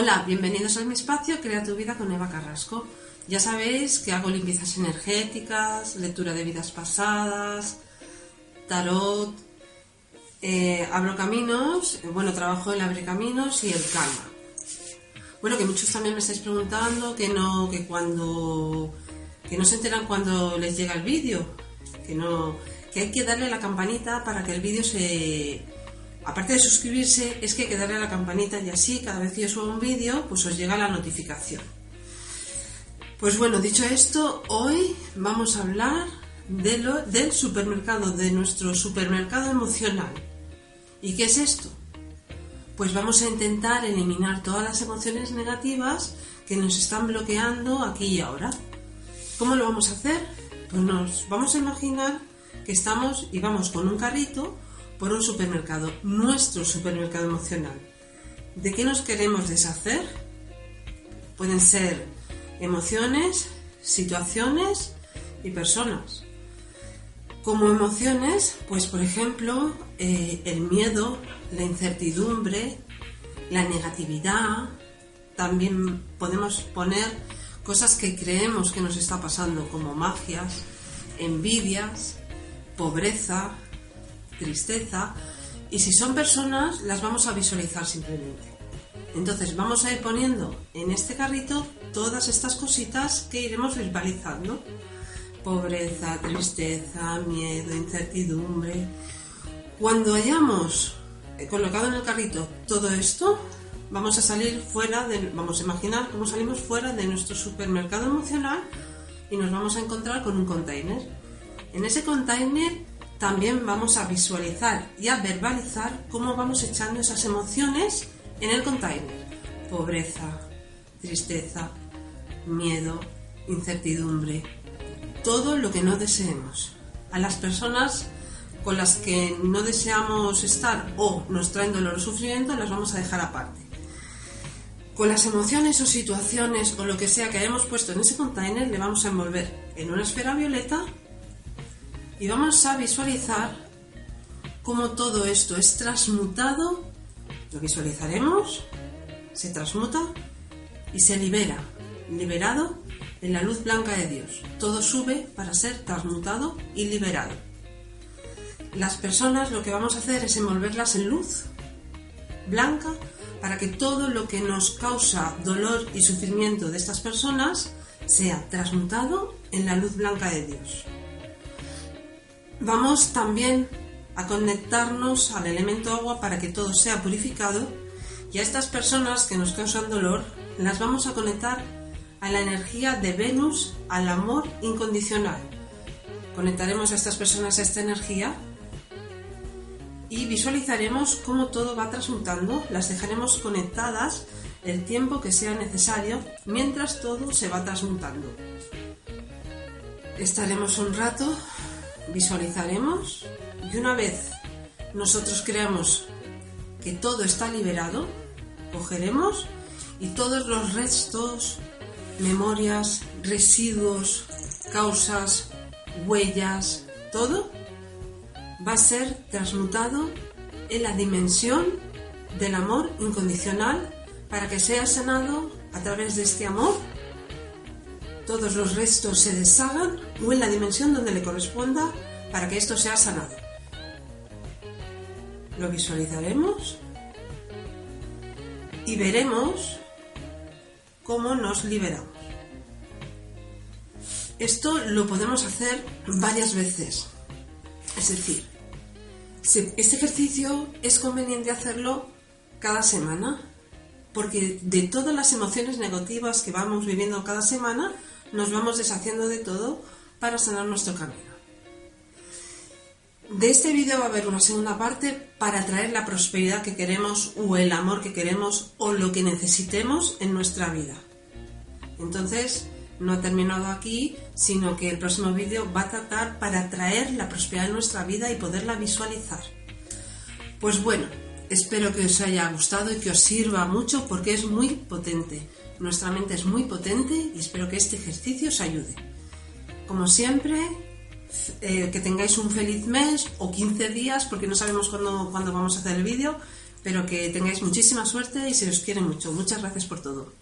Hola, bienvenidos a mi espacio Crea tu vida con Eva Carrasco. Ya sabéis que hago limpiezas energéticas, lectura de vidas pasadas, tarot, eh, abro caminos, bueno, trabajo el abre caminos y el calma. Bueno, que muchos también me estáis preguntando que no, que cuando, que no se enteran cuando les llega el vídeo, que no, que hay que darle la campanita para que el vídeo se, aparte de suscribirse, es que hay a la campanita y así cada vez que yo subo un vídeo, pues os llega la notificación. Pues bueno, dicho esto, hoy vamos a hablar del supermercado, de nuestro supermercado emocional. ¿Y qué es esto? Pues vamos a intentar eliminar todas las emociones negativas que nos están bloqueando aquí y ahora. ¿Cómo lo vamos a hacer? Pues nos vamos a imaginar que estamos y vamos con un carrito por un supermercado, nuestro supermercado emocional. ¿De qué nos queremos deshacer? Pueden ser emociones, situaciones y personas. Como emociones, pues por ejemplo, eh, el miedo, la incertidumbre, la negatividad, también podemos poner cosas que creemos que nos está pasando, como magias, envidias, pobreza, tristeza, y si son personas, las vamos a visualizar simplemente. Entonces vamos a ir poniendo en este carrito todas estas cositas que iremos verbalizando. Pobreza, tristeza, miedo, incertidumbre. Cuando hayamos colocado en el carrito todo esto, vamos a salir fuera de, vamos a imaginar cómo salimos fuera de nuestro supermercado emocional y nos vamos a encontrar con un container. En ese container también vamos a visualizar y a verbalizar cómo vamos echando esas emociones en el container, pobreza, tristeza, miedo, incertidumbre, todo lo que no deseemos. A las personas con las que no deseamos estar o nos traen dolor o sufrimiento las vamos a dejar aparte. Con las emociones o situaciones o lo que sea que hayamos puesto en ese container le vamos a envolver en una esfera violeta y vamos a visualizar cómo todo esto es transmutado lo visualizaremos, se transmuta y se libera, liberado en la luz blanca de Dios. Todo sube para ser transmutado y liberado. Las personas lo que vamos a hacer es envolverlas en luz blanca para que todo lo que nos causa dolor y sufrimiento de estas personas sea transmutado en la luz blanca de Dios. Vamos también a conectarnos al elemento agua para que todo sea purificado y a estas personas que nos causan dolor las vamos a conectar a la energía de Venus, al amor incondicional. Conectaremos a estas personas a esta energía y visualizaremos cómo todo va transmutando, las dejaremos conectadas el tiempo que sea necesario mientras todo se va transmutando. Estaremos un rato, visualizaremos y una vez nosotros creamos que todo está liberado, cogeremos y todos los restos, memorias, residuos, causas, huellas, todo va a ser transmutado en la dimensión del amor incondicional para que sea sanado a través de este amor. Todos los restos se deshagan o en la dimensión donde le corresponda para que esto sea sanado lo visualizaremos y veremos cómo nos liberamos. Esto lo podemos hacer varias veces. Es decir, este ejercicio es conveniente hacerlo cada semana porque de todas las emociones negativas que vamos viviendo cada semana nos vamos deshaciendo de todo para sanar nuestro camino. De este vídeo va a haber una segunda parte para traer la prosperidad que queremos o el amor que queremos o lo que necesitemos en nuestra vida. Entonces, no ha terminado aquí, sino que el próximo vídeo va a tratar para traer la prosperidad en nuestra vida y poderla visualizar. Pues bueno, espero que os haya gustado y que os sirva mucho porque es muy potente. Nuestra mente es muy potente y espero que este ejercicio os ayude. Como siempre, eh, que tengáis un feliz mes o 15 días, porque no sabemos cuándo, cuándo vamos a hacer el vídeo, Espero que tengáis muchísima suerte y se os quiere mucho. Muchas gracias por todo.